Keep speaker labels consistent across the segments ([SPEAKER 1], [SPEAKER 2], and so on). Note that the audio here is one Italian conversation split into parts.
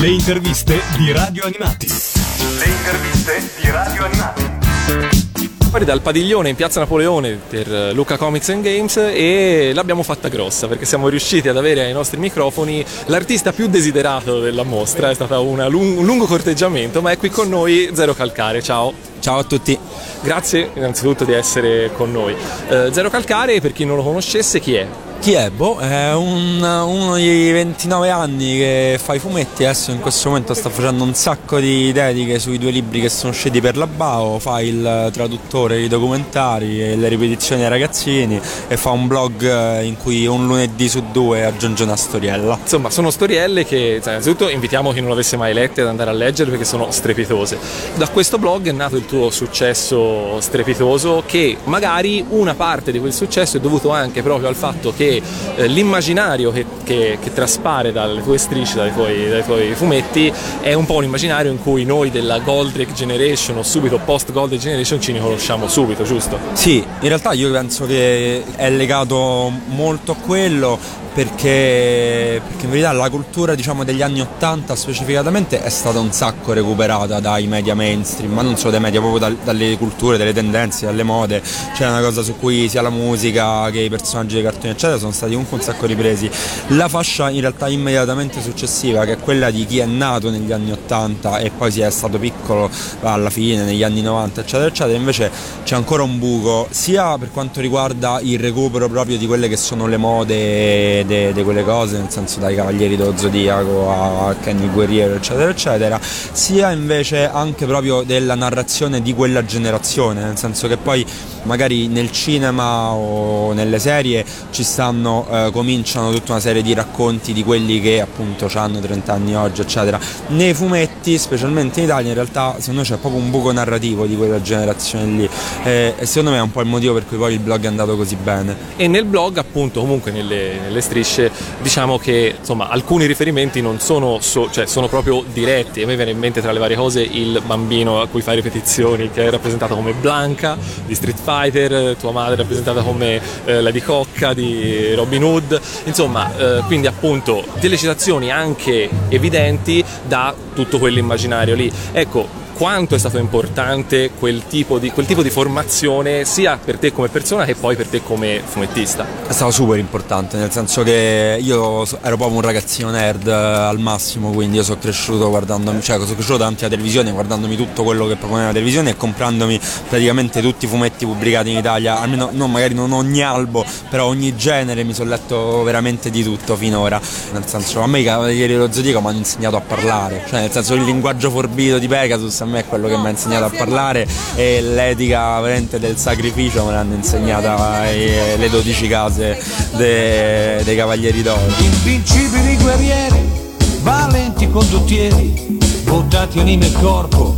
[SPEAKER 1] Le interviste di Radio Animati. Le interviste di Radio Animati.
[SPEAKER 2] Fuori dal padiglione in piazza Napoleone per eh, Luca Comics and Games e l'abbiamo fatta grossa perché siamo riusciti ad avere ai nostri microfoni l'artista più desiderato della mostra, è stato un lungo corteggiamento, ma è qui con noi Zero Calcare, ciao.
[SPEAKER 3] Ciao a tutti.
[SPEAKER 2] Grazie innanzitutto di essere con noi. Uh, Zero Calcare, per chi non lo conoscesse, chi è?
[SPEAKER 3] Chi è? Boh, è un, uno dei 29 anni che fa i fumetti, adesso in questo momento sta facendo un sacco di dediche sui due libri che sono usciti per la BAO, fa il traduttore di documentari e le ripetizioni ai ragazzini e fa un blog in cui un lunedì su due aggiunge una storiella.
[SPEAKER 2] Insomma, sono storielle che cioè, innanzitutto invitiamo chi non l'avesse mai lette ad andare a leggere perché sono strepitose. Da questo blog è nato il tuo successo strepitoso che magari una parte di quel successo è dovuto anche proprio al fatto che eh, l'immaginario che, che, che, traspare dalle tue strisce, dai tuoi, dai tuoi, fumetti, è un po' un immaginario in cui noi della Goldrake Generation o subito post Goldrake Generation ci riconosciamo subito, giusto?
[SPEAKER 3] Sì, in realtà io penso che è legato molto a quello perché, perché, in verità la cultura diciamo, degli anni 80 specificatamente è stata un sacco recuperata dai media mainstream, ma non solo dai media, proprio da, dalle culture, dalle tendenze, dalle mode. C'è una cosa su cui sia la musica che i personaggi dei cartoni eccetera sono stati comunque un sacco ripresi. La fascia in realtà immediatamente successiva, che è quella di chi è nato negli anni 80 e poi si è stato piccolo alla fine, negli anni 90 eccetera eccetera, invece c'è ancora un buco, sia per quanto riguarda il recupero proprio di quelle che sono le mode di quelle cose, nel senso dai Cavalieri dello Zodiaco a Kenny Guerriero, eccetera, eccetera, sia invece anche proprio della narrazione di quella generazione, nel senso che poi magari nel cinema o nelle serie ci stanno, eh, cominciano tutta una serie di racconti di quelli che appunto hanno 30 anni oggi, eccetera. Nei fumetti, specialmente in Italia, in realtà secondo me c'è proprio un buco narrativo di quella generazione lì eh, e secondo me è un po' il motivo per cui poi il blog è andato così bene.
[SPEAKER 2] E nel blog appunto comunque nelle, nelle strisce diciamo che insomma alcuni riferimenti non sono, so, cioè, sono proprio diretti, a me viene in mente tra le varie cose il bambino a cui fai ripetizioni che è rappresentato come Blanca di Street Fighter tua madre rappresentata come eh, Lady Cocca di Robin Hood, insomma, eh, quindi appunto delle citazioni anche evidenti da tutto quell'immaginario lì. Ecco, quanto è stato importante quel tipo, di, quel tipo di formazione sia per te come persona che poi per te come fumettista?
[SPEAKER 3] È stato super importante, nel senso che io ero proprio un ragazzino nerd eh, al massimo, quindi io sono cresciuto guardandomi, cioè sono cresciuto davanti alla televisione, guardandomi tutto quello che proponeva la televisione e comprandomi praticamente tutti i fumetti pubblicati in Italia, almeno non, magari non ogni albo, però ogni genere mi sono letto veramente di tutto finora. Nel senso, a me i Cavalieri dello Zodiaco mi hanno insegnato a parlare, cioè nel senso il linguaggio forbito di Pegasus me è quello che mi ha insegnato a parlare e l'etica veramente del sacrificio me l'hanno insegnata eh, le 12 case de, dei Cavalieri d'Oro.
[SPEAKER 4] Invincibili guerrieri, valenti condottieri, buttati anima e corpo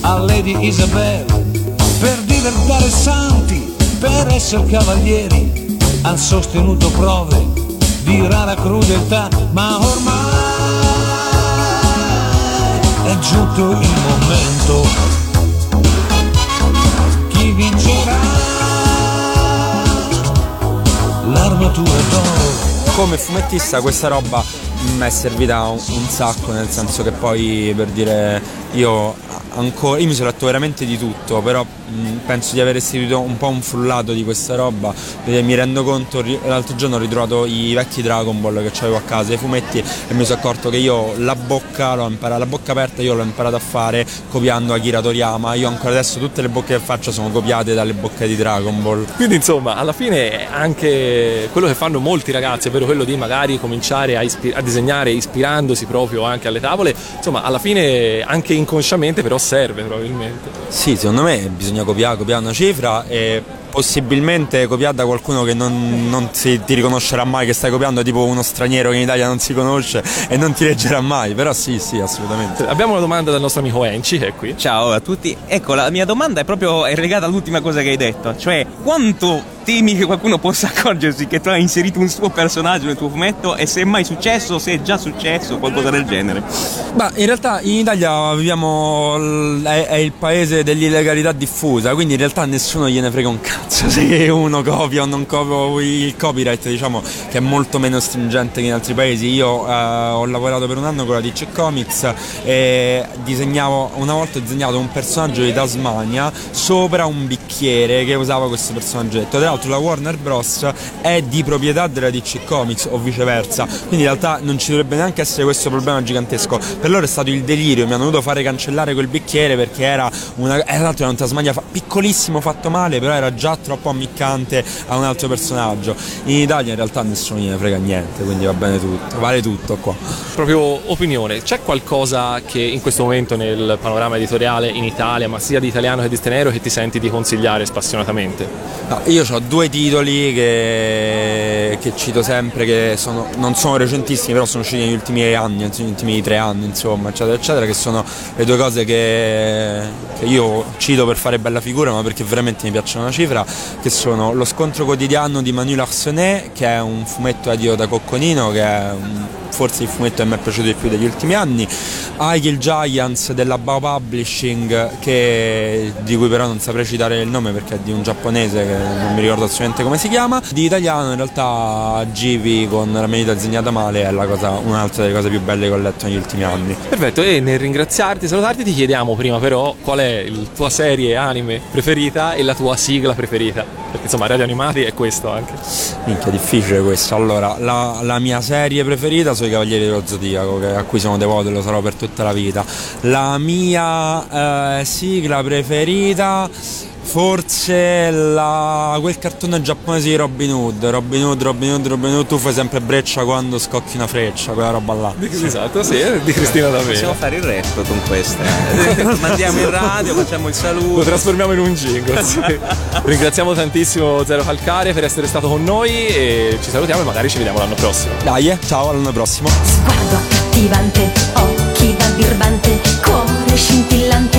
[SPEAKER 4] a Lady Isabel per diventare santi, per essere cavalieri, han sostenuto prove di rara crudeltà, ma ormai giunto il momento. Chi vincerà? L'armatura d'oro.
[SPEAKER 3] Come fumettista questa roba mi è servita un, un sacco, nel senso che poi per dire io ancora, io mi sono letto veramente di tutto, però mh, penso di aver istituito un po' un frullato di questa roba, perché mi rendo conto, l'altro giorno ho ritrovato i vecchi Dragon Ball che avevo a casa, i fumetti, e mi sono accorto che io la bocca l'ho imparata, la bocca aperta io l'ho imparata a fare copiando Akira Toriyama, io ancora adesso tutte le bocche che faccio sono copiate dalle bocche di Dragon Ball.
[SPEAKER 2] Quindi insomma, alla fine anche quello che fanno molti ragazzi, ovvero quello di magari cominciare a, ispir- a disegnare ispirandosi proprio anche alle tavole, insomma, alla fine anche inconsciamente però serve probabilmente.
[SPEAKER 3] Sì, secondo me bisogna copiare, copiare una cifra e possibilmente copiare da qualcuno che non, non si, ti riconoscerà mai che stai copiando, tipo uno straniero che in Italia non si conosce e non ti leggerà mai, però sì, sì, assolutamente.
[SPEAKER 2] Abbiamo una domanda dal nostro amico Enci che è qui.
[SPEAKER 5] Ciao a tutti, ecco la mia domanda è proprio è legata all'ultima cosa che hai detto, cioè quanto temi che qualcuno possa accorgersi che tu hai inserito un suo personaggio nel tuo fumetto e se è mai successo, se è già successo, qualcosa del genere.
[SPEAKER 3] Ma in realtà in Italia viviamo, è, è il paese dell'illegalità diffusa, quindi in realtà nessuno gliene frega un cazzo se uno copia o non copia il copyright, diciamo che è molto meno stringente che in altri paesi. Io eh, ho lavorato per un anno con la DC Comics e disegnavo, una volta ho disegnato un personaggio di Tasmania sopra un bicchiere che usava questo personaggetto. Tra l'altro la Warner Bros. è di proprietà della DC Comics o viceversa, quindi in realtà non ci dovrebbe neanche essere questo problema gigantesco. Per loro è stato il delirio, mi hanno dovuto fare cancellare quel bicchiere perché era una. Era un Tasmania fa- piccolissimo fatto male, però era già troppo ammiccante a un altro personaggio. In Italia in realtà nessuno gliene frega niente, quindi va bene tutto, vale tutto qua.
[SPEAKER 2] Proprio opinione, c'è qualcosa che in questo momento nel panorama editoriale in Italia, ma sia di italiano che di straniero, che ti senti di consigliare spassionatamente?
[SPEAKER 3] No, io ho due titoli che, che cito sempre, che sono, non sono recentissimi, però sono usciti negli ultimi anni, negli ultimi tre anni, insomma, eccetera, eccetera, che sono le due cose che, che io cito per fare bella figura, ma perché veramente mi piacciono una cifra, che sono Lo scontro quotidiano di Manuel Arsenet, che è un fumetto edito da Cocconino, che è un forse il fumetto che mi è piaciuto di più degli ultimi anni, Higel Giants della Bao Publishing, che, di cui però non saprei citare il nome perché è di un giapponese che non mi ricordo assolutamente come si chiama, di italiano in realtà Givi con la mia vita disegnata male è cosa, un'altra delle cose più belle che ho letto negli ultimi anni.
[SPEAKER 2] Perfetto, e nel ringraziarti salutarti ti chiediamo prima però qual è la tua serie anime preferita e la tua sigla preferita, perché insomma Radio Animati è questo anche.
[SPEAKER 3] Minchia, difficile questo. Allora, la, la mia serie preferita sono i Cavalieri dello Zodiaco, a cui sono devoto e lo sarò per tutta la vita. La mia eh, sigla preferita. Forse la- quel cartone giapponese di Robin Hood, Robin Hood, Robin Hood, Robin Hood, tu fai sempre breccia quando scocchi una freccia, quella roba là.
[SPEAKER 2] Esatto, sì, è di Cristina
[SPEAKER 5] Possiamo
[SPEAKER 2] D'Avena.
[SPEAKER 5] fare il resto con queste. Mandiamo in radio, facciamo il
[SPEAKER 2] Lo
[SPEAKER 5] saluto.
[SPEAKER 2] trasformiamo in un jingle. sì. Ringraziamo tantissimo Zero Calcare per essere stato con noi e ci salutiamo e magari ci vediamo l'anno prossimo.
[SPEAKER 3] Dai, eh, ciao, all'anno prossimo.
[SPEAKER 6] Sguardo accattivante, occhi da birbante, cuore scintillante,